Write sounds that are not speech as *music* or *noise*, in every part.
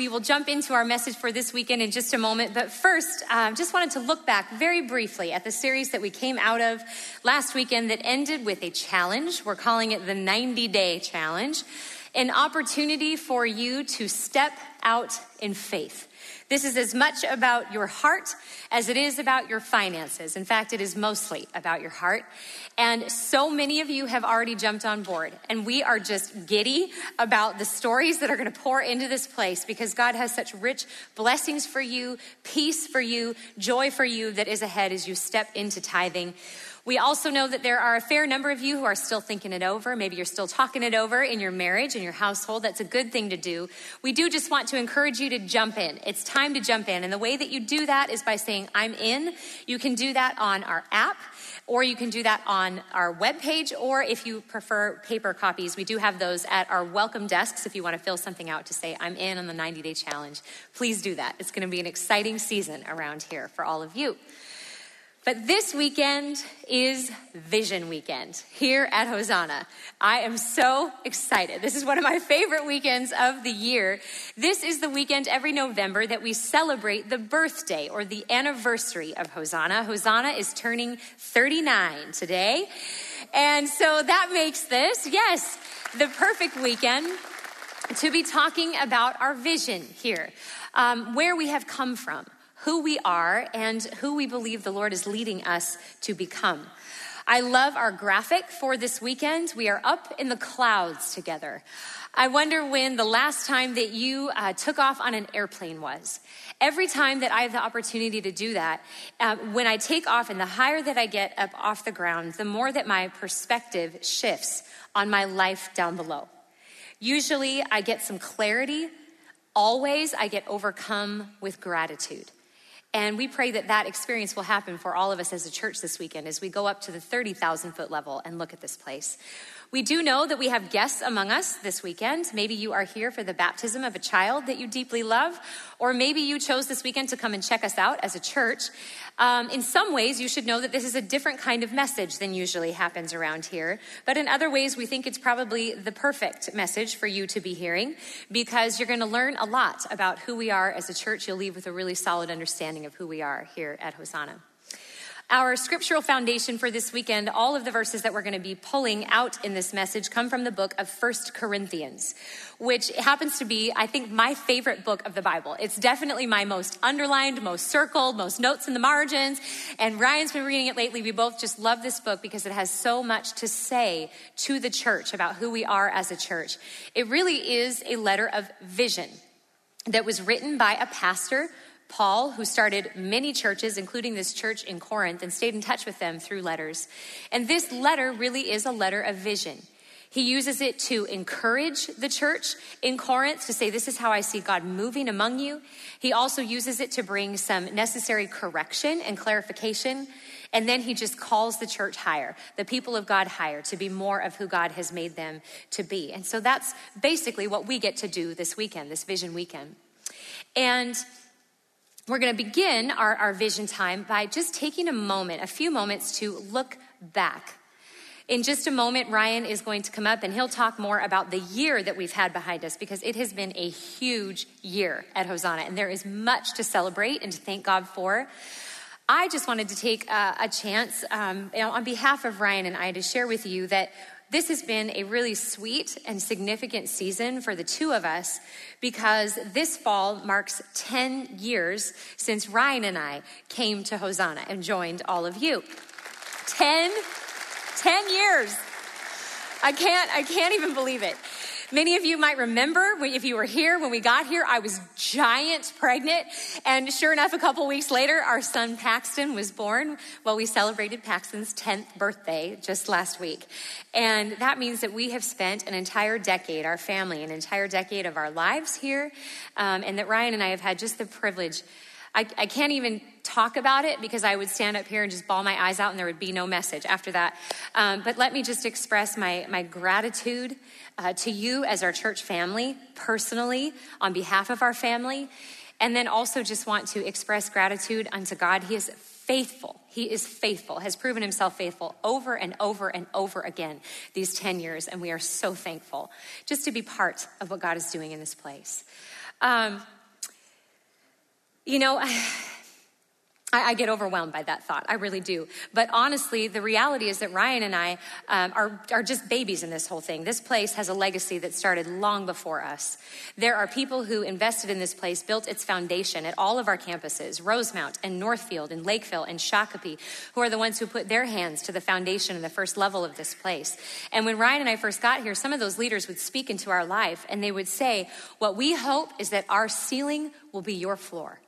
We will jump into our message for this weekend in just a moment. But first, um, just wanted to look back very briefly at the series that we came out of last weekend that ended with a challenge. We're calling it the 90 day challenge, an opportunity for you to step out in faith. This is as much about your heart as it is about your finances. In fact, it is mostly about your heart. And so many of you have already jumped on board. And we are just giddy about the stories that are going to pour into this place because God has such rich blessings for you, peace for you, joy for you that is ahead as you step into tithing. We also know that there are a fair number of you who are still thinking it over. Maybe you're still talking it over in your marriage, in your household. That's a good thing to do. We do just want to encourage you to jump in. It's time to jump in. And the way that you do that is by saying, I'm in. You can do that on our app, or you can do that on our webpage, or if you prefer paper copies, we do have those at our welcome desks if you want to fill something out to say, I'm in on the 90 day challenge. Please do that. It's going to be an exciting season around here for all of you. But this weekend is Vision Weekend here at Hosanna. I am so excited. This is one of my favorite weekends of the year. This is the weekend every November that we celebrate the birthday or the anniversary of Hosanna. Hosanna is turning 39 today. And so that makes this, yes, the perfect weekend to be talking about our vision here, um, where we have come from who we are and who we believe the Lord is leading us to become. I love our graphic for this weekend. We are up in the clouds together. I wonder when the last time that you uh, took off on an airplane was. Every time that I have the opportunity to do that, uh, when I take off and the higher that I get up off the ground, the more that my perspective shifts on my life down below. Usually I get some clarity. Always I get overcome with gratitude. And we pray that that experience will happen for all of us as a church this weekend as we go up to the 30,000 foot level and look at this place. We do know that we have guests among us this weekend. Maybe you are here for the baptism of a child that you deeply love, or maybe you chose this weekend to come and check us out as a church. Um, in some ways, you should know that this is a different kind of message than usually happens around here. But in other ways, we think it's probably the perfect message for you to be hearing because you're going to learn a lot about who we are as a church. You'll leave with a really solid understanding of who we are here at Hosanna. Our scriptural foundation for this weekend, all of the verses that we're going to be pulling out in this message come from the book of First Corinthians, which happens to be, I think, my favorite book of the Bible. It's definitely my most underlined, most circled, most notes in the margins. And Ryan's been reading it lately. We both just love this book because it has so much to say to the church about who we are as a church. It really is a letter of vision that was written by a pastor Paul, who started many churches, including this church in Corinth, and stayed in touch with them through letters. And this letter really is a letter of vision. He uses it to encourage the church in Corinth to say, This is how I see God moving among you. He also uses it to bring some necessary correction and clarification. And then he just calls the church higher, the people of God higher, to be more of who God has made them to be. And so that's basically what we get to do this weekend, this vision weekend. And we're going to begin our, our vision time by just taking a moment, a few moments to look back. In just a moment, Ryan is going to come up and he'll talk more about the year that we've had behind us because it has been a huge year at Hosanna and there is much to celebrate and to thank God for. I just wanted to take a, a chance um, on behalf of Ryan and I to share with you that this has been a really sweet and significant season for the two of us because this fall marks 10 years since Ryan and I came to Hosanna and joined all of you. 10, 10 years. I can't, I can't even believe it. Many of you might remember if you were here when we got here, I was giant pregnant. And sure enough, a couple weeks later, our son Paxton was born. Well, we celebrated Paxton's 10th birthday just last week. And that means that we have spent an entire decade, our family, an entire decade of our lives here. Um, and that Ryan and I have had just the privilege I, I, can't even talk about it because I would stand up here and just bawl my eyes out and there would be no message after that. Um, but let me just express my, my gratitude uh, to you as our church family, personally, on behalf of our family. And then also just want to express gratitude unto God. He is faithful. He is faithful, has proven himself faithful over and over and over again these 10 years. And we are so thankful just to be part of what God is doing in this place. Um, you know, *sighs* I, I, get overwhelmed by that thought. I really do. But honestly, the reality is that Ryan and I um, are, are just babies in this whole thing. This place has a legacy that started long before us. There are people who invested in this place, built its foundation at all of our campuses Rosemount and Northfield and Lakeville and Shakopee, who are the ones who put their hands to the foundation and the first level of this place. And when Ryan and I first got here, some of those leaders would speak into our life and they would say, What we hope is that our ceiling will be your floor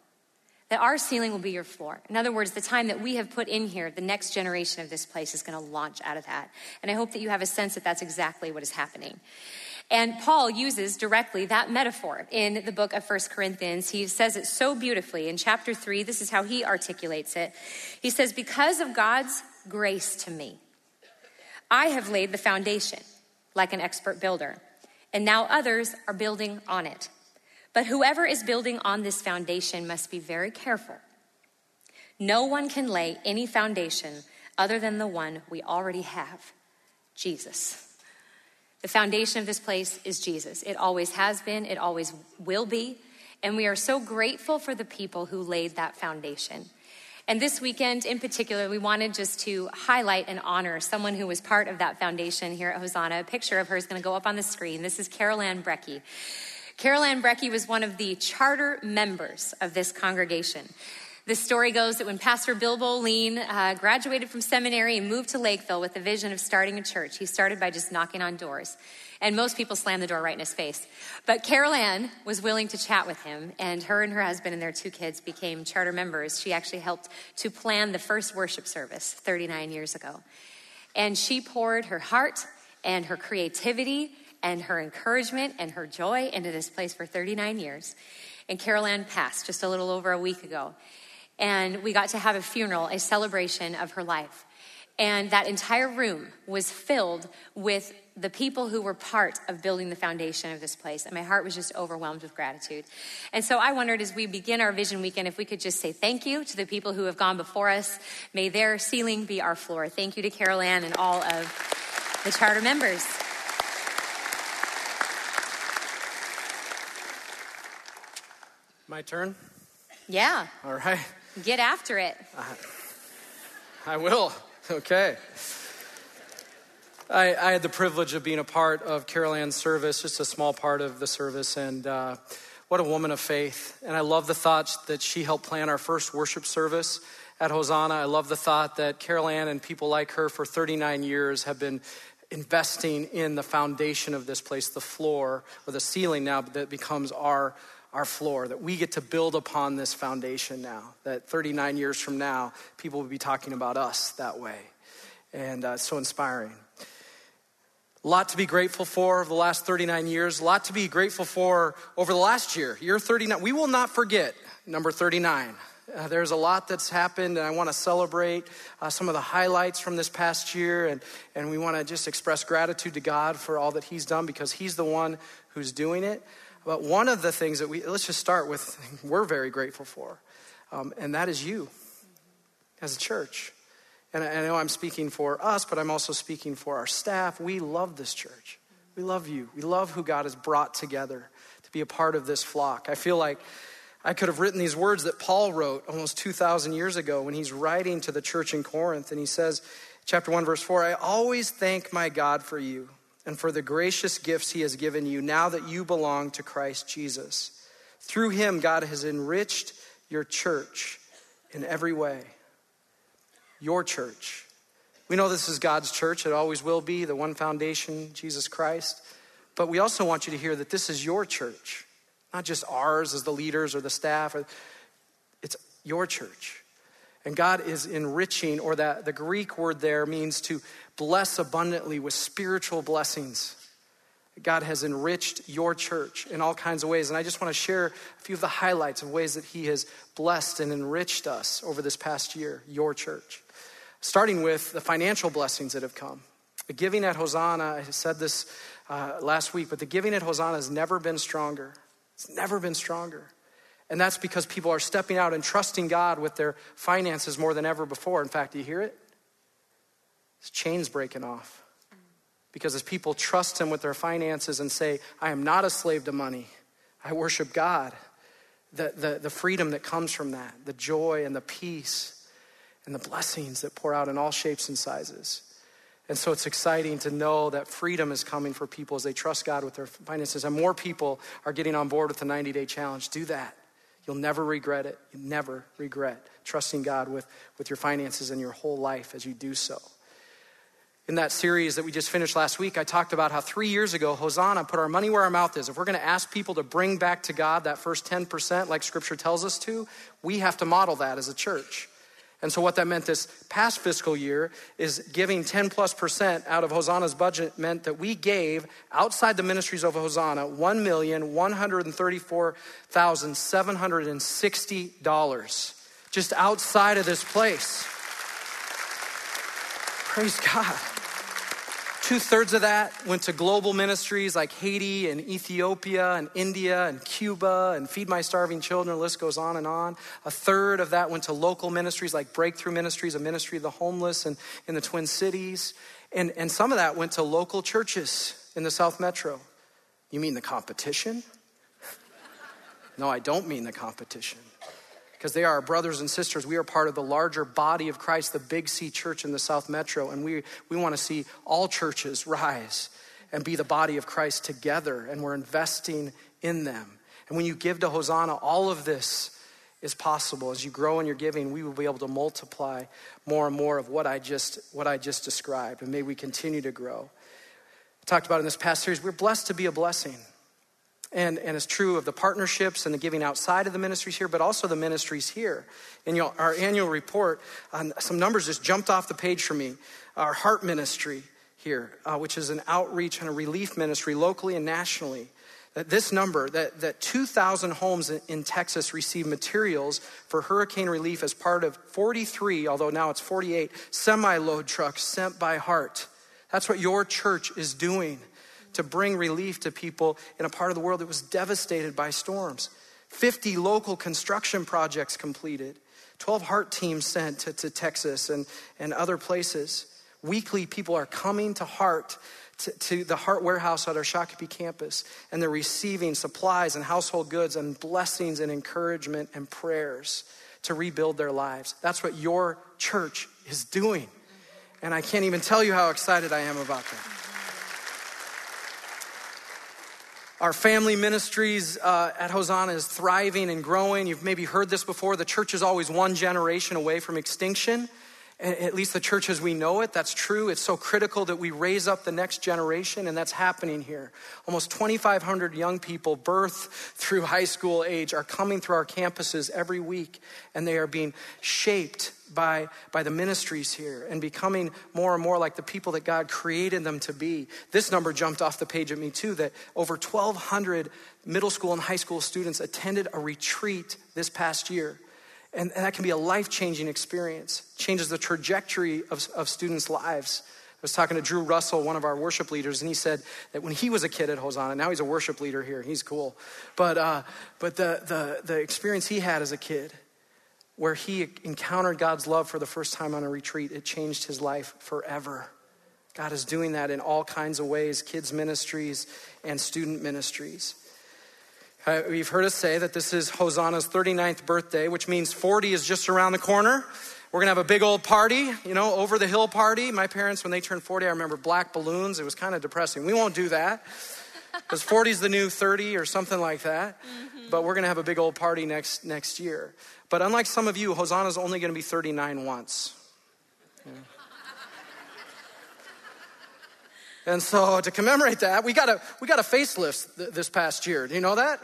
that our ceiling will be your floor. In other words, the time that we have put in here, the next generation of this place is going to launch out of that. And I hope that you have a sense that that's exactly what is happening. And Paul uses directly that metaphor in the book of First Corinthians. He says it so beautifully. In chapter 3, this is how he articulates it. He says, Because of God's grace to me, I have laid the foundation like an expert builder, and now others are building on it. But whoever is building on this foundation must be very careful. No one can lay any foundation other than the one we already have Jesus. The foundation of this place is Jesus. It always has been, it always will be. And we are so grateful for the people who laid that foundation. And this weekend in particular, we wanted just to highlight and honor someone who was part of that foundation here at Hosanna. A picture of her is going to go up on the screen. This is Carol Ann Brecky. Carol Ann Brecky was one of the charter members of this congregation. The story goes that when Pastor Bill Bohline uh, graduated from seminary and moved to Lakeville with the vision of starting a church, he started by just knocking on doors. And most people slammed the door right in his face. But Carol Ann was willing to chat with him, and her and her husband and their two kids became charter members. She actually helped to plan the first worship service 39 years ago. And she poured her heart and her creativity and her encouragement and her joy into this place for 39 years. And Carol Ann passed just a little over a week ago. And we got to have a funeral, a celebration of her life. And that entire room was filled with the people who were part of building the foundation of this place. And my heart was just overwhelmed with gratitude. And so I wondered as we begin our Vision Weekend if we could just say thank you to the people who have gone before us. May their ceiling be our floor. Thank you to Carol Ann and all of the charter members. My turn? Yeah. All right. Get after it. Uh, I will. Okay. I, I, had the privilege of being a part of Carol Ann's service, just a small part of the service, and uh, what a woman of faith. And I love the thoughts that she helped plan our first worship service at Hosanna. I love the thought that Carol Ann and people like her for 39 years have been investing in the foundation of this place, the floor or the ceiling now that becomes our our floor, that we get to build upon this foundation now, that 39 years from now, people will be talking about us that way. And uh, so inspiring. A lot to be grateful for over the last 39 years, a lot to be grateful for over the last year, year 39. We will not forget number 39. Uh, there's a lot that's happened, and I want to celebrate uh, some of the highlights from this past year. And, and we want to just express gratitude to God for all that He's done because He's the one who's doing it. But one of the things that we, let's just start with, we're very grateful for, um, and that is you as a church. And I know I'm speaking for us, but I'm also speaking for our staff. We love this church. We love you. We love who God has brought together to be a part of this flock. I feel like I could have written these words that Paul wrote almost 2,000 years ago when he's writing to the church in Corinth. And he says, chapter 1, verse 4, I always thank my God for you and for the gracious gifts he has given you now that you belong to Christ Jesus. Through him, God has enriched your church in every way. Your church. We know this is God's church, it always will be, the one foundation, Jesus Christ. But we also want you to hear that this is your church, not just ours as the leaders or the staff. It's your church. And God is enriching, or that the Greek word there means to bless abundantly with spiritual blessings. God has enriched your church in all kinds of ways. And I just want to share a few of the highlights of ways that He has blessed and enriched us over this past year, your church. Starting with the financial blessings that have come. The giving at Hosanna, I said this uh, last week, but the giving at Hosanna has never been stronger. It's never been stronger. And that's because people are stepping out and trusting God with their finances more than ever before. In fact, do you hear it? His chains breaking off. Because as people trust him with their finances and say, I am not a slave to money, I worship God. The, the, the freedom that comes from that, the joy and the peace and the blessings that pour out in all shapes and sizes. And so it's exciting to know that freedom is coming for people as they trust God with their finances. And more people are getting on board with the 90 day challenge. Do that. You'll never regret it. You never regret trusting God with, with your finances and your whole life as you do so. In that series that we just finished last week, I talked about how three years ago, Hosanna put our money where our mouth is. If we're going to ask people to bring back to God that first 10%, like scripture tells us to, we have to model that as a church. And so, what that meant this past fiscal year is giving 10 plus percent out of Hosanna's budget meant that we gave outside the ministries of Hosanna $1,134,760 just outside of this place. Praise God. Two thirds of that went to global ministries like Haiti and Ethiopia and India and Cuba and Feed My Starving Children. The list goes on and on. A third of that went to local ministries like Breakthrough Ministries, a ministry of the homeless and in the Twin Cities. And, and some of that went to local churches in the South Metro. You mean the competition? no, I don't mean the competition because they are our brothers and sisters. We are part of the larger body of Christ, the Big C church in the South Metro, and we, we want to see all churches *laughs* rise and be the body of Christ together, and we're investing in them. And when you give to Hosanna, all of this is possible. As you grow in your giving, we will be able to multiply more and more of what I just, what I just described, and may we continue to grow. I talked about in this past series, we're blessed to be a blessing and, and it's true of the partnerships and the giving outside of the ministries here, but also the ministries here. In your, our annual report, um, some numbers just jumped off the page for me. Our heart ministry here, uh, which is an outreach and a relief ministry locally and nationally. That this number, that, that 2,000 homes in, in Texas receive materials for hurricane relief as part of 43, although now it's 48, semi load trucks sent by Heart. That's what your church is doing to bring relief to people in a part of the world that was devastated by storms. 50 local construction projects completed, 12 heart teams sent to, to Texas and, and other places. Weekly, people are coming to Heart, to, to the Heart Warehouse at our Shakopee campus, and they're receiving supplies and household goods and blessings and encouragement and prayers to rebuild their lives. That's what your church is doing. And I can't even tell you how excited I am about that. Our family ministries uh, at Hosanna is thriving and growing. You've maybe heard this before. The church is always one generation away from extinction. At least the church as we know it, that's true. It's so critical that we raise up the next generation, and that's happening here. Almost 2,500 young people, birth through high school age, are coming through our campuses every week, and they are being shaped by, by the ministries here and becoming more and more like the people that God created them to be. This number jumped off the page at me too that over 1,200 middle school and high school students attended a retreat this past year. And, and that can be a life changing experience, changes the trajectory of, of students' lives. I was talking to Drew Russell, one of our worship leaders, and he said that when he was a kid at Hosanna, now he's a worship leader here, he's cool. But, uh, but the, the, the experience he had as a kid where he encountered God's love for the first time on a retreat, it changed his life forever. God is doing that in all kinds of ways kids' ministries and student ministries. Uh, you've heard us say that this is Hosanna's 39th birthday, which means 40 is just around the corner. We're gonna have a big old party, you know, over the hill party. My parents, when they turned 40, I remember black balloons. It was kind of depressing. We won't do that because 40 is the new 30 or something like that. Mm-hmm. But we're gonna have a big old party next next year. But unlike some of you, Hosanna's only going to be 39 once. And so to commemorate that, we got a, we got a facelift th- this past year. Do you know that?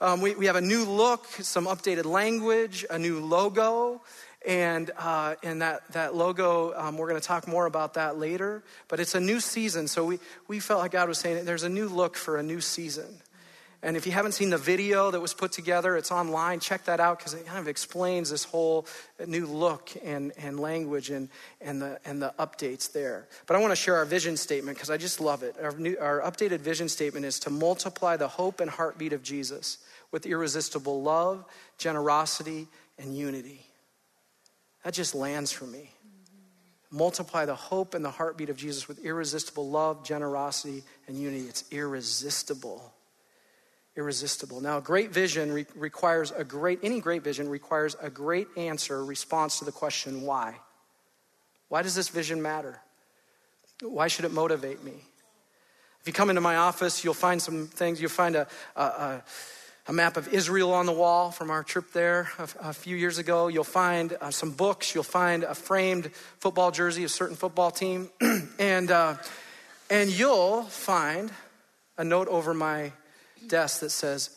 Um, we, we have a new look, some updated language, a new logo. And, uh, and that, that logo, um, we're going to talk more about that later. But it's a new season. So we, we felt like God was saying there's a new look for a new season. And if you haven't seen the video that was put together, it's online. Check that out because it kind of explains this whole new look and, and language and, and, the, and the updates there. But I want to share our vision statement because I just love it. Our, new, our updated vision statement is to multiply the hope and heartbeat of Jesus with irresistible love, generosity, and unity. That just lands for me. Multiply the hope and the heartbeat of Jesus with irresistible love, generosity, and unity. It's irresistible. Irresistible. Now, great vision re- requires a great, any great vision requires a great answer, response to the question, why? Why does this vision matter? Why should it motivate me? If you come into my office, you'll find some things. You'll find a, a, a, a map of Israel on the wall from our trip there a, a few years ago. You'll find uh, some books. You'll find a framed football jersey of a certain football team. *clears throat* and, uh, and you'll find a note over my desk that says,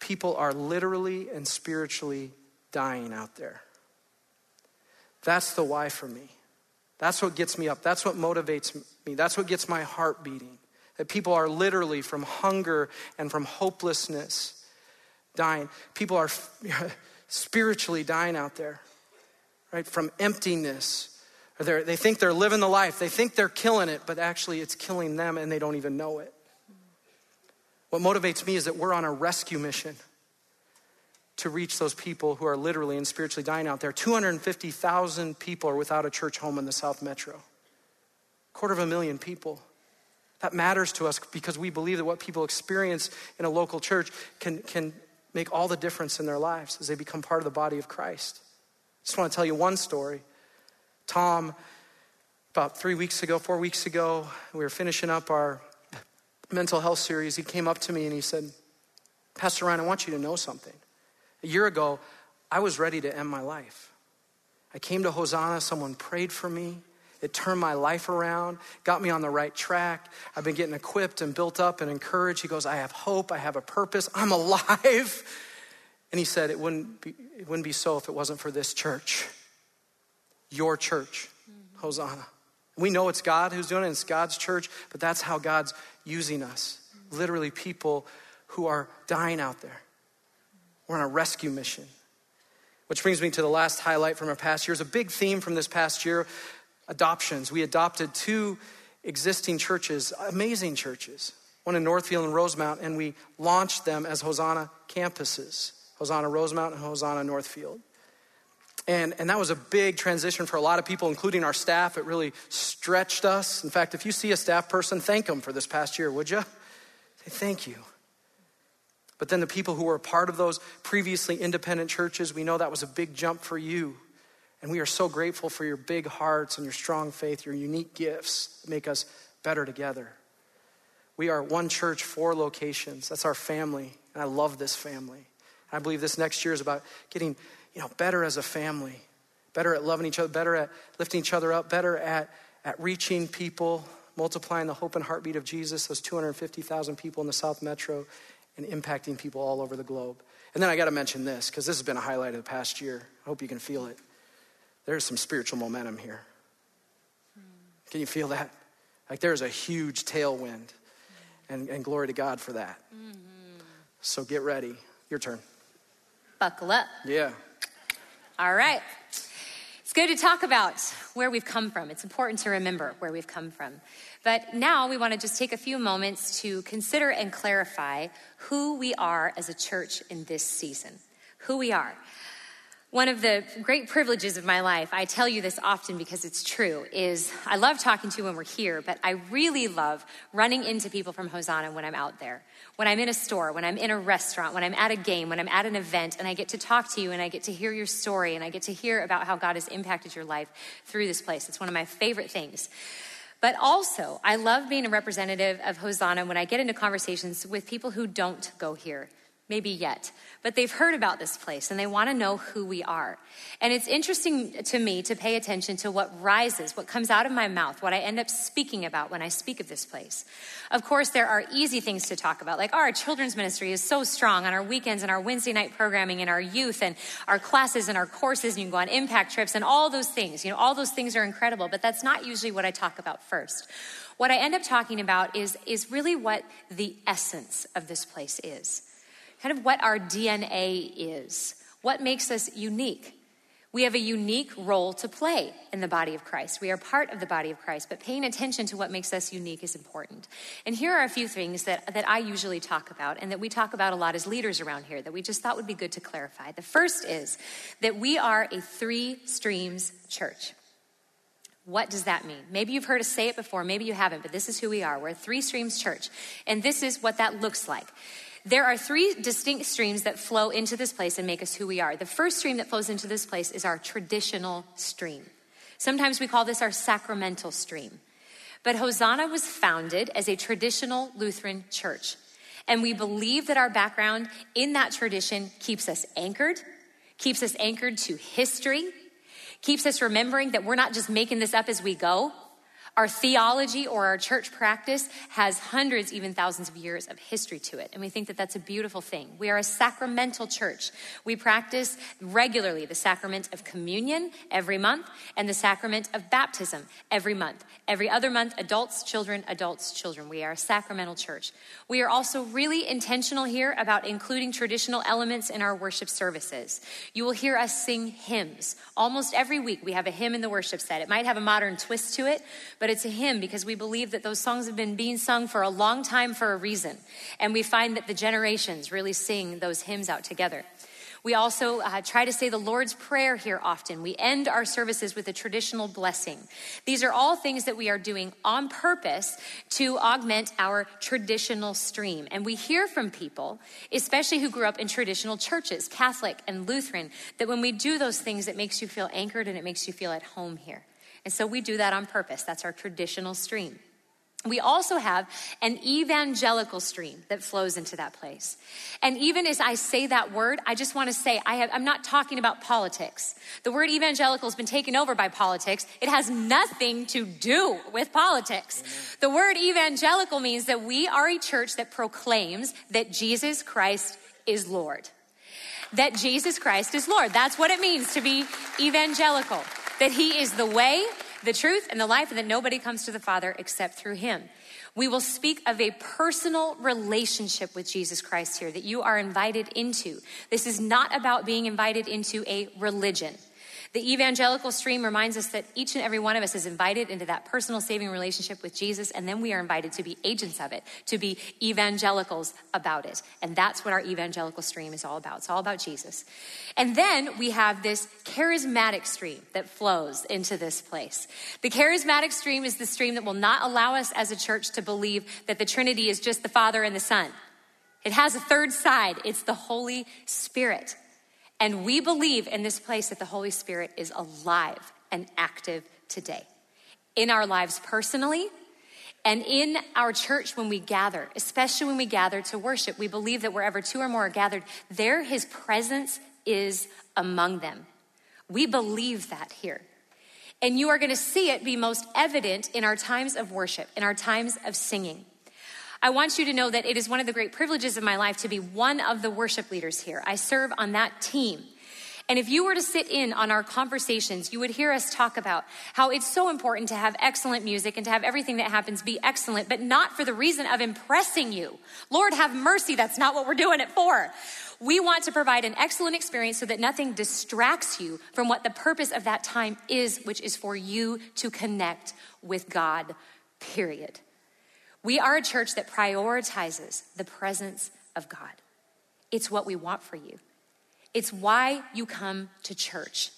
People are literally and spiritually dying out there. That's the why for me. That's what gets me up. That's what motivates me. That's what gets my heart beating. That people are literally from hunger and from hopelessness dying. People are *laughs* spiritually dying out there, right? From emptiness. They think they're living the life. They think they're killing it, but actually it's killing them and they don't even know it. What motivates me is that we're on a rescue mission to reach those people who are literally and spiritually dying out there. 250,000 people are without a church home in the South Metro. Quarter of a million people. That matters to us because we believe that what people experience in a local church can, can make all the difference in their lives as they become part of the body of Christ. I just want to tell you one story. Tom, about three weeks ago, four weeks ago, we were finishing up our mental health series. He came up to me and he said, Pastor Ryan, I want you to know something. A year ago, I was ready to end my life. I came to Hosanna, someone prayed for me. It turned my life around, got me on the right track. I've been getting equipped and built up and encouraged. He goes, I have hope, I have a purpose, I'm alive. *laughs* And he said, It wouldn't be, it wouldn't be so if it wasn't for this church, your church, mm-hmm. Hosanna. We know it's God who's doing it, it's God's church, but that's how God's using us. Literally, people who are dying out there. We're on a rescue mission. Which brings me to the last highlight from our past year. It's a big theme from this past year adoptions. We adopted two existing churches, amazing churches, one in Northfield and Rosemount, and we launched them as Hosanna campuses Hosanna Rosemount and Hosanna Northfield. And, and that was a big transition for a lot of people, including our staff. It really stretched us. In fact, if you see a staff person, thank them for this past year, would you? Say thank you. But then the people who were a part of those previously independent churches, we know that was a big jump for you. And we are so grateful for your big hearts and your strong faith, your unique gifts that make us better together. We are one church, four locations. That's our family. And I love this family. And I believe this next year is about getting, you know, better as a family, better at loving each other, better at lifting each other up, better at, at reaching people, multiplying the hope and heartbeat of Jesus, those 250,000 people in the South Metro, and impacting people all over the globe. And then I got to mention this because this has been a highlight of the past year. I hope you can feel it. There's some spiritual momentum here. Can you feel that? Like there's a huge tailwind. And, and glory to God for that. Mm-hmm. So get ready. Your turn. Buckle up. Yeah. All right. It's good to talk about where we've come from. It's important to remember where we've come from. But now we want to just take a few moments to consider and clarify who we are as a church in this season. Who we are. One of the great privileges of my life, I tell you this often because it's true, is I love talking to you when we're here, but I really love running into people from Hosanna when I'm out there. When I'm in a store, when I'm in a restaurant, when I'm at a game, when I'm at an event, and I get to talk to you and I get to hear your story and I get to hear about how God has impacted your life through this place. It's one of my favorite things. But also, I love being a representative of Hosanna when I get into conversations with people who don't go here maybe yet, but they've heard about this place and they want to know who we are. And it's interesting to me to pay attention to what rises, what comes out of my mouth, what I end up speaking about when I speak of this place. Of course, there are easy things to talk about, like oh, our children's ministry is so strong on our weekends and our Wednesday night programming and our youth and our classes and our courses, and you can go on impact trips and all those things. You know, all those things are incredible, but that's not usually what I talk about first. What I end up talking about is, is really what the essence of this place is kind of what our DNA is, what makes us unique. We have a unique role to play in the body of Christ. We are part of the body of Christ, but paying attention to what makes us unique is important. And here are a few things that, that I usually talk about and that we talk about a lot as leaders around here that we just thought would be good to clarify. The first is that we are a three streams church. What does that mean? Maybe you've heard us say it before, maybe you haven't, but this is who we are. We're a three streams church. And this is what that looks like There are three distinct streams that flow into this place and make us who we are. The first stream that flows into this place is our traditional stream. Sometimes we call this our sacramental stream. But Hosanna was founded as a traditional Lutheran church. And we believe that our background in that tradition keeps us anchored, keeps us anchored to history, keeps us remembering that we're not just making this up as we go, our theology or our church practice has hundreds, even thousands of years of history to it. And we think that that's a beautiful thing. We are a sacramental church. We practice regularly the sacrament of communion every month and the sacrament of baptism every month. Every other month, adults, children, adults, children. We are a sacramental church. We are also really intentional here about including traditional elements in our worship services. You will hear us sing hymns. Almost every week, we have a hymn in the worship set. It might have a modern twist to it, but but it's a hymn because we believe that those songs have been being sung for a long time for a reason. And we find that the generations really sing those hymns out together. We also uh, try to say the Lord's Prayer here often. We end our services with a traditional blessing. These are all things that we are doing on purpose to augment our traditional stream. And we hear from people, especially who grew up in traditional churches, Catholic and Lutheran, that when we do those things, it makes you feel anchored and it makes you feel at home here. And so we do that on purpose. That's our traditional stream. We also have an evangelical stream that flows into that place. And even as I say that word, I just want to say I have, I'm not talking about politics. The word evangelical has been taken over by politics. It has nothing to do with politics. The word evangelical means that we are a church that proclaims that Jesus Christ is Lord. That Jesus Christ is Lord. That's what it means to be evangelical that He is the way, the truth, and the life, and that nobody comes to the Father except through Him. We will speak of a personal relationship with Jesus Christ here that you are invited into. This is not about being invited into a religion. The evangelical stream reminds us that each and every one of us is invited into that personal saving relationship with Jesus, and then we are invited to be agents of it, to be evangelicals about it. And that's what our evangelical stream is all about. It's all about Jesus. And then we have this charismatic stream that flows into this place. The charismatic stream is the stream that will not allow us as a church to believe that the Trinity is just the Father and the Son. It has a third side, it's the Holy Spirit. And we believe in this place that the Holy Spirit is alive and active today in our lives personally and in our church when we gather, especially when we gather to worship. We believe that wherever two or more are gathered, there his presence is among them. We believe that here. And you are going to see it be most evident in our times of worship, in our times of singing. I want you to know that it is one of the great privileges of my life to be one of the worship leaders here. I serve on that team. And if you were to sit in on our conversations, you would hear us talk about how it's so important to have excellent music and to have everything that happens be excellent, but not for the reason of impressing you. Lord, have mercy. That's not what we're doing it for. We want to provide an excellent experience so that nothing distracts you from what the purpose of that time is, which is for you to connect with God, period. We are a church that prioritizes the presence of God. It's what we want for you. It's why you come to church.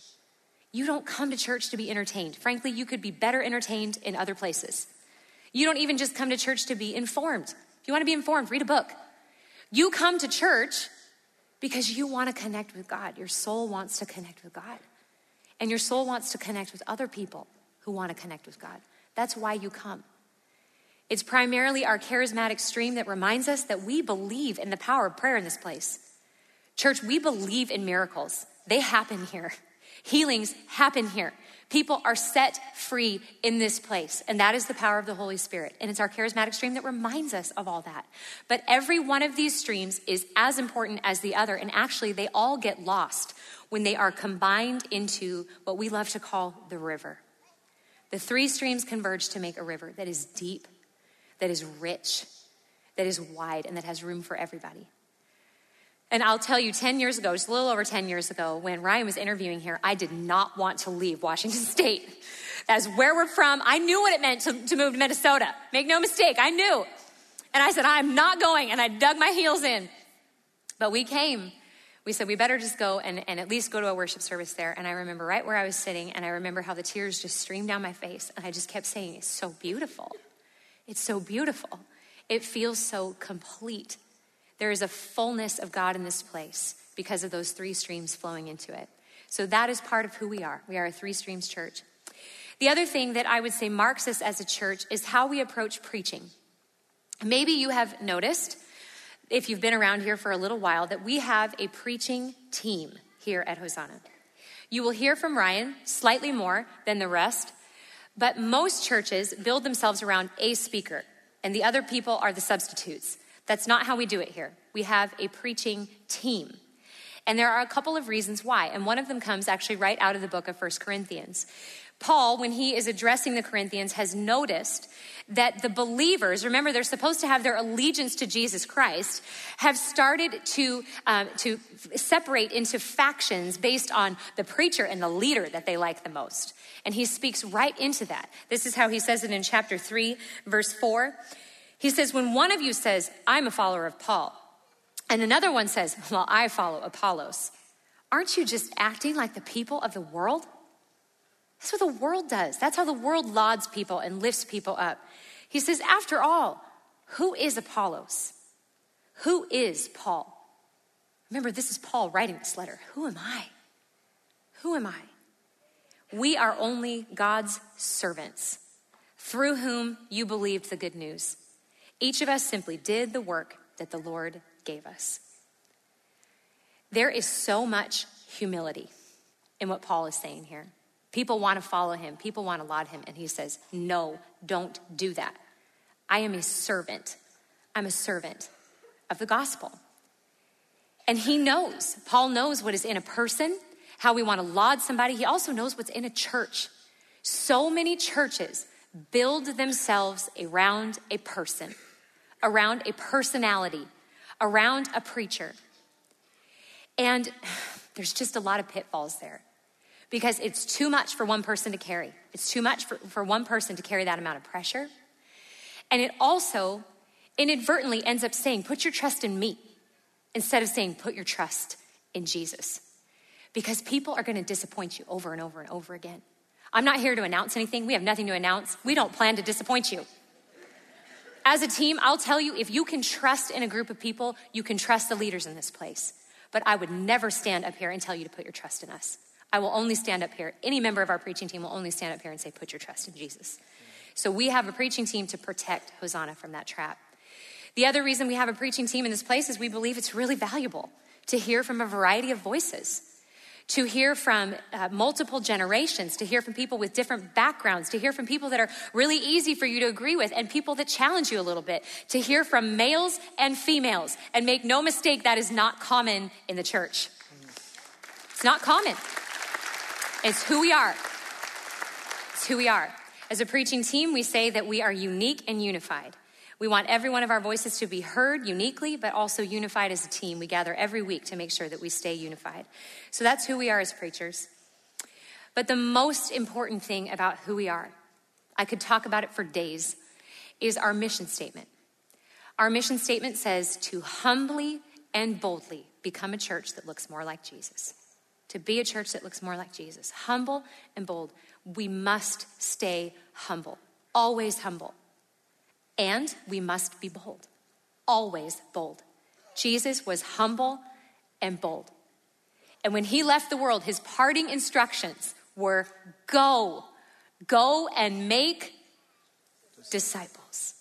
You don't come to church to be entertained. Frankly, you could be better entertained in other places. You don't even just come to church to be informed. If you want to be informed, read a book. You come to church because you want to connect with God. Your soul wants to connect with God. And your soul wants to connect with other people who want to connect with God. That's why you come. It's primarily our charismatic stream that reminds us that we believe in the power of prayer in this place. Church, we believe in miracles. They happen here. *laughs* Healings happen here. People are set free in this place, and that is the power of the Holy Spirit. And it's our charismatic stream that reminds us of all that. But every one of these streams is as important as the other, and actually, they all get lost when they are combined into what we love to call the river. The three streams converge to make a river that is deep that is rich, that is wide, and that has room for everybody. And I'll tell you, 10 years ago, just a little over 10 years ago, when Ryan was interviewing here, I did not want to leave Washington *laughs* State. As where we're from, I knew what it meant to, to move to Minnesota. Make no mistake, I knew. And I said, I'm not going. And I dug my heels in. But we came. We said, we better just go and, and at least go to a worship service there. And I remember right where I was sitting, and I remember how the tears just streamed down my face. And I just kept saying, It's so beautiful. It's so beautiful. It feels so complete. There is a fullness of God in this place because of those three streams flowing into it. So that is part of who we are. We are a three streams church. The other thing that I would say marks us as a church is how we approach preaching. Maybe you have noticed, if you've been around here for a little while, that we have a preaching team here at Hosanna. You will hear from Ryan slightly more than the rest, but most churches build themselves around a speaker, and the other people are the substitutes. That's not how we do it here. We have a preaching team. And there are a couple of reasons why. And one of them comes actually right out of the book of First Corinthians. Paul, when he is addressing the Corinthians, has noticed that the believers, remember, they're supposed to have their allegiance to Jesus Christ, have started to, um, to separate into factions based on the preacher and the leader that they like the most. And he speaks right into that. This is how he says it in chapter 3, verse 4. He says, When one of you says, I'm a follower of Paul, and another one says, Well, I follow Apollos. Aren't you just acting like the people of the world? That's what the world does. That's how the world lauds people and lifts people up. He says, After all, who is Apollos? Who is Paul? Remember, this is Paul writing this letter. Who am I? Who am I? We are only God's servants through whom you believed the good news. Each of us simply did the work that the Lord gave us. There is so much humility in what Paul is saying here. People want to follow him, people want to laud him, and he says, No, don't do that. I am a servant. I'm a servant of the gospel. And he knows, Paul knows what is in a person, how we want to laud somebody. He also knows what's in a church. So many churches build themselves around a person, around a personality, around a preacher. And *sighs* there's just a lot of pitfalls there because it's too much for one person to carry. It's too much for, for one person to carry that amount of pressure. And it also inadvertently ends up saying, put your trust in me instead of saying, put your trust in Jesus. Because people are going to disappoint you over and over and over again. I'm not here to announce anything. We have nothing to announce. We don't plan to disappoint you. As a team, I'll tell you if you can trust in a group of people, you can trust the leaders in this place. But I would never stand up here and tell you to put your trust in us. I will only stand up here. Any member of our preaching team will only stand up here and say, Put your trust in Jesus. So we have a preaching team to protect Hosanna from that trap. The other reason we have a preaching team in this place is we believe it's really valuable to hear from a variety of voices to hear from uh, multiple generations, to hear from people with different backgrounds, to hear from people that are really easy for you to agree with, and people that challenge you a little bit, to hear from males and females. And make no mistake, that is not common in the church. It's not common. It's who we are. It's who we are. As a preaching team, we say that we are unique and unified. We want every one of our voices to be heard uniquely, but also unified as a team. We gather every week to make sure that we stay unified. So that's who we are as preachers. But the most important thing about who we are, I could talk about it for days, is our mission statement. Our mission statement says to humbly and boldly become a church that looks more like Jesus. To be a church that looks more like Jesus. Humble and bold. We must stay humble, always humble. And we must be bold, always bold. Jesus was humble and bold. And when he left the world, his parting instructions were go, go and make disciples.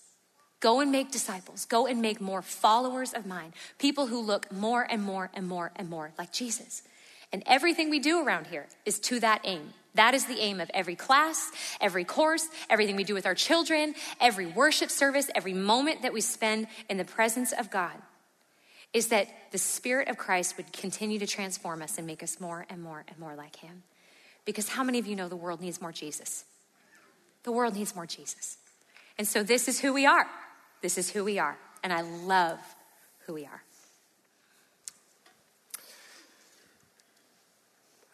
Go and make disciples. Go and make more followers of mine. People who look more and more and more and more like Jesus. And everything we do around here is to that aim. That is the aim of every class, every course, everything we do with our children, every worship service, every moment that we spend in the presence of God, is that the Spirit of Christ would continue to transform us and make us more and more and more like Him. Because how many of you know the world needs more Jesus? The world needs more Jesus. And so this is who we are. This is who we are. And I love who we are.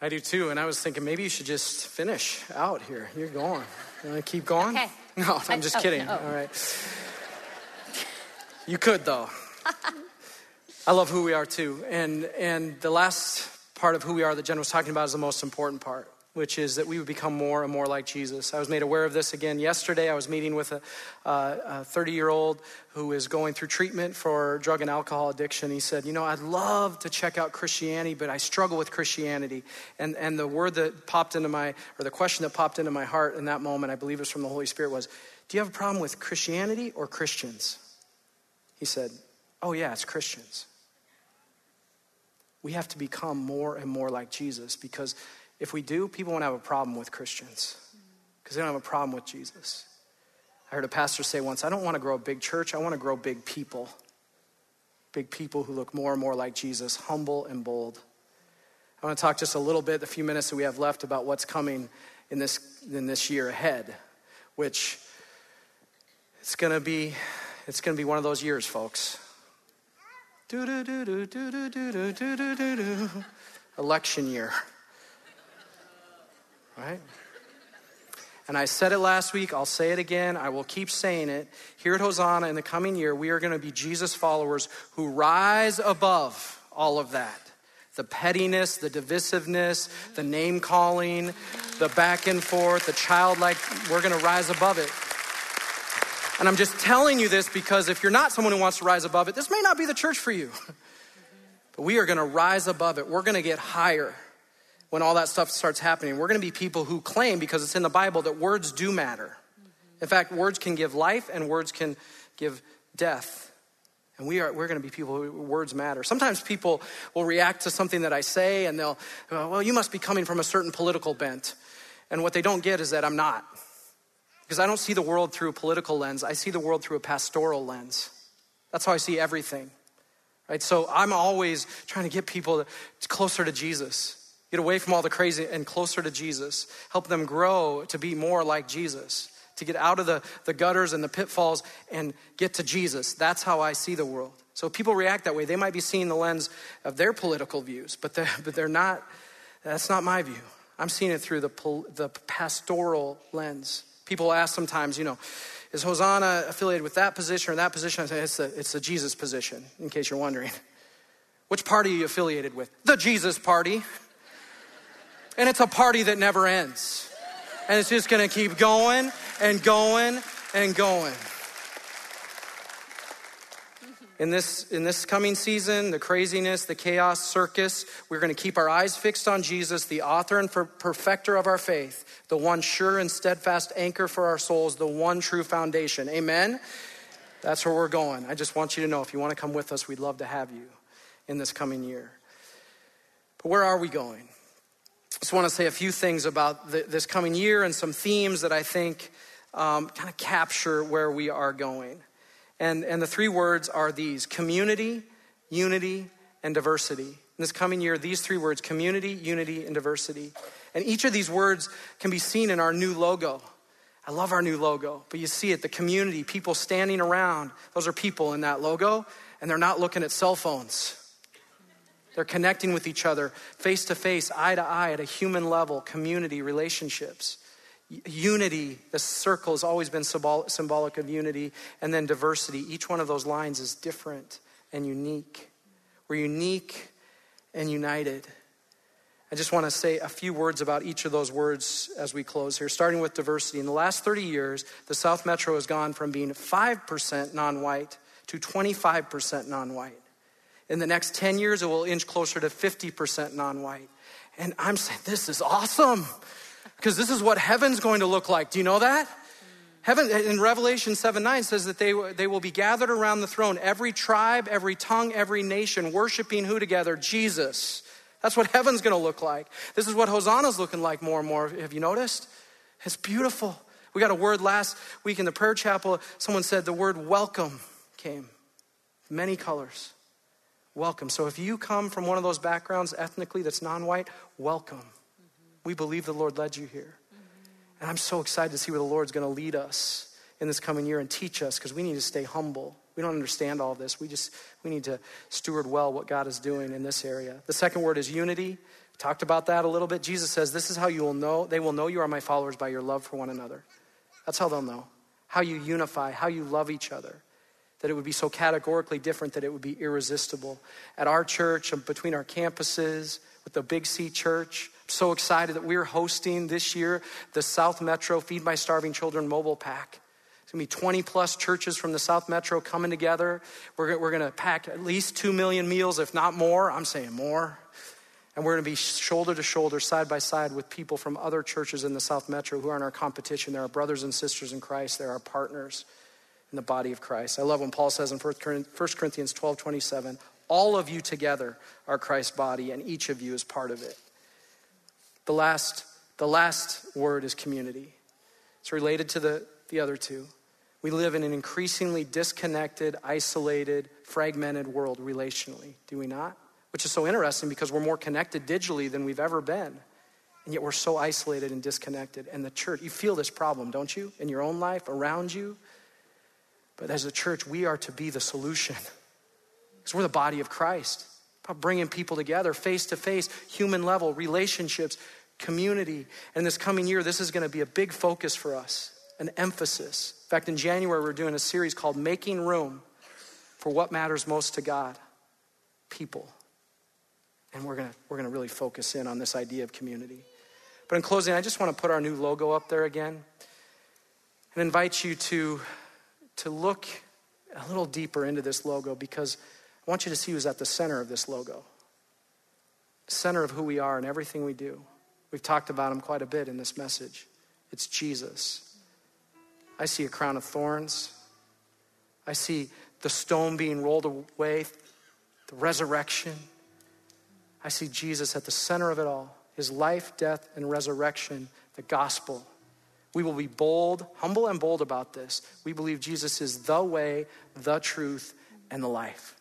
I do too, and I was thinking maybe you should just finish out here. You're going. You want to keep going? Okay. *laughs* No, I'm just I, oh, kidding. No. All right. You could though. *laughs* I love who we are too, and and the last part of who we are that Jen was talking about is the most important part. Which is that we would become more and more like Jesus. I was made aware of this again yesterday. I was meeting with a 30 year old who is going through treatment for drug and alcohol addiction. He said, You know, I'd love to check out Christianity, but I struggle with Christianity. And, and the word that popped into my, or the question that popped into my heart in that moment, I believe it was from the Holy Spirit, was, Do you have a problem with Christianity or Christians? He said, Oh, yeah, it's Christians. We have to become more and more like Jesus because if we do, people won't have a problem with Christians because they don't have a problem with Jesus. I heard a pastor say once, I don't want to grow a big church, I want to grow big people. Big people who look more and more like Jesus, humble and bold. I want to talk just a little bit, the few minutes that we have left, about what's coming in this, in this year ahead, which it's going to be it's going to be one of those years, folks. Election year right? And I said it last week, I'll say it again, I will keep saying it. Here at Hosanna in the coming year, we are going to be Jesus followers who rise above all of that the pettiness, the divisiveness, the name calling, the back and forth, the childlike. We're going to rise above it. And I'm just telling you this because if you're not someone who wants to rise above it, this may not be the church for you. *laughs* But we are going to rise above it. We're going to get higher when all that stuff starts happening. We're going to be people who claim, because it's in the Bible, that words do matter. In fact, words can give life and words can give death. And we are, we're going to be people who words matter. Sometimes people will react to something that I say and they'll, oh, well, you must be coming from a certain political bent. And what they don't get is that I'm not. Because I don't see the world through a political lens, I see the world through a pastoral lens. That's how I see everything. Right? So I'm always trying to get people closer to Jesus. Get away from all the crazy and closer to Jesus. Help them grow to be more like Jesus, to get out of the, the gutters and the pitfalls and get to Jesus. That's how I see the world. So people react that way. They might be seeing the lens of their political views, but they're, but they're not, that's not my view. I'm seeing it through the, the pastoral lens. People ask sometimes, you know, is Hosanna affiliated with that position or that position? I say it's the, it's the Jesus position, in case you're wondering. Which party are you affiliated with? The Jesus party. And it's a party that never ends. And it's just gonna keep going and going and going. In this, in this coming season, the craziness, the chaos, circus, we're going to keep our eyes fixed on Jesus, the author and perfecter of our faith, the one sure and steadfast anchor for our souls, the one true foundation. Amen? That's where we're going. I just want you to know if you want to come with us, we'd love to have you in this coming year. But where are we going? Just want to say a few things about the, this coming year and some themes that I think um, kind of capture where we are going. And, and the three words are these community, unity, and diversity. In this coming year, these three words community, unity, and diversity. And each of these words can be seen in our new logo. I love our new logo, but you see it the community, people standing around. Those are people in that logo, and they're not looking at cell phones. They're connecting with each other face to face, eye to eye, at a human level, community, relationships. Unity, the circle has always been symbolic of unity, and then diversity. Each one of those lines is different and unique. We're unique and united. I just want to say a few words about each of those words as we close here, starting with diversity. In the last 30 years, the South Metro has gone from being 5% non white to 25% non white. In the next 10 years, it will inch closer to 50% non white. And I'm saying, this is awesome because this is what heaven's going to look like. Do you know that? Heaven in Revelation 7 9 says that they, they will be gathered around the throne, every tribe, every tongue, every nation, worshiping who together? Jesus. That's what heaven's gonna look like. This is what Hosanna's looking like more and more. Have you noticed? It's beautiful. We got a word last week in the prayer chapel. Someone said the word welcome came. Many colors welcome. So if you come from one of those backgrounds ethnically that's non white, welcome. Mm-hmm. We believe the Lord led you here. Mm-hmm. And I'm so excited to see where the Lord's going to lead us in this coming year and teach us because we need to stay humble. We don't understand all this. We just we need to steward well what God is doing in this area. The second word is unity. We talked about that a little bit. Jesus says, "This is how you will know they will know you are my followers by your love for one another." That's how they'll know. How you unify, how you love each other that it would be so categorically different that it would be irresistible. At our church, um, between our campuses, with the Big C church, I'm so excited that we're hosting this year the South Metro Feed My Starving Children mobile pack. It's gonna be 20 plus churches from the South Metro coming together. We're, we're gonna pack at least 2 million meals, if not more. I'm saying more. And we're gonna be shoulder to shoulder, side by side with people from other churches in the South Metro who are in our competition. They're our brothers and sisters in Christ, they're our partners in the body of Christ. I love when Paul says in 1 Corinthians 12 27, all of you together are Christ's body, and each of you is part of it. The last, the last word is community. It's related to the, the other two. We live in an increasingly disconnected, isolated, fragmented world relationally, do we not? Which is so interesting because we're more connected digitally than we've ever been. And yet we're so isolated and disconnected. And the church, you feel this problem, don't you? In your own life, around you. But as a church, we are to be the solution. Because we're the body of Christ. About bringing people together face to face, human level, relationships, community. And this coming year, this is going to be a big focus for us, an emphasis. In fact, in January, we're doing a series called Making Room for What Matters Most to God People. And we're going to, we're going to really focus in on this idea of community. But in closing, I just want to put our new logo up there again and invite you to, to look a little deeper into this logo because I want you to see who's at the center of this logo. Center of who we are and everything we do. We've talked about him quite a bit in this message. It's Jesus. I see a crown of thorns. I see the stone being rolled away, the resurrection. I see Jesus at the center of it all his life, death, and resurrection, the gospel. We will be bold, humble, and bold about this. We believe Jesus is the way, the truth, and the life.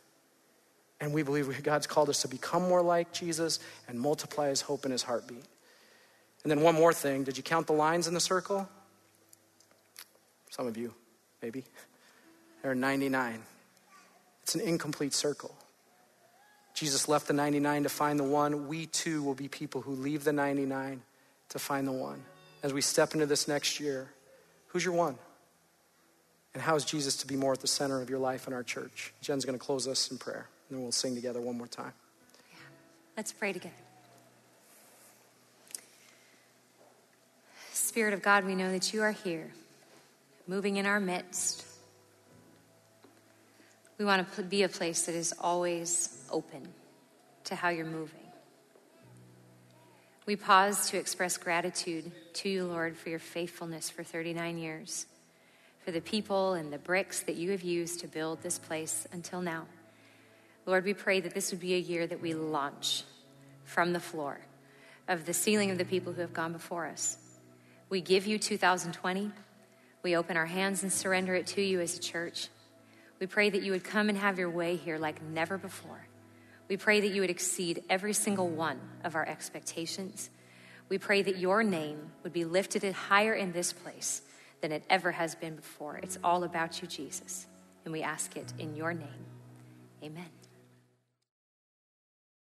And we believe God's called us to become more like Jesus and multiply his hope in his heartbeat. And then one more thing. Did you count the lines in the circle? Some of you, maybe. There are 99. It's an incomplete circle. Jesus left the 99 to find the one. We too will be people who leave the 99 to find the one. As we step into this next year, who's your one? And how is Jesus to be more at the center of your life in our church? Jen's going to close us in prayer. And then we'll sing together one more time. Yeah. Let's pray together. Spirit of God, we know that you are here, moving in our midst. We want to be a place that is always open to how you're moving. We pause to express gratitude to you, Lord, for your faithfulness for 39 years, for the people and the bricks that you have used to build this place until now. Lord, we pray that this would be a year that we launch from the floor of the ceiling of the people who have gone before us. We give you 2020. We open our hands and surrender it to you as a church. We pray that you would come and have your way here like never before. We pray that you would exceed every single one of our expectations. We pray that your name would be lifted higher in this place than it ever has been before. It's all about you, Jesus. And we ask it in your name. Amen.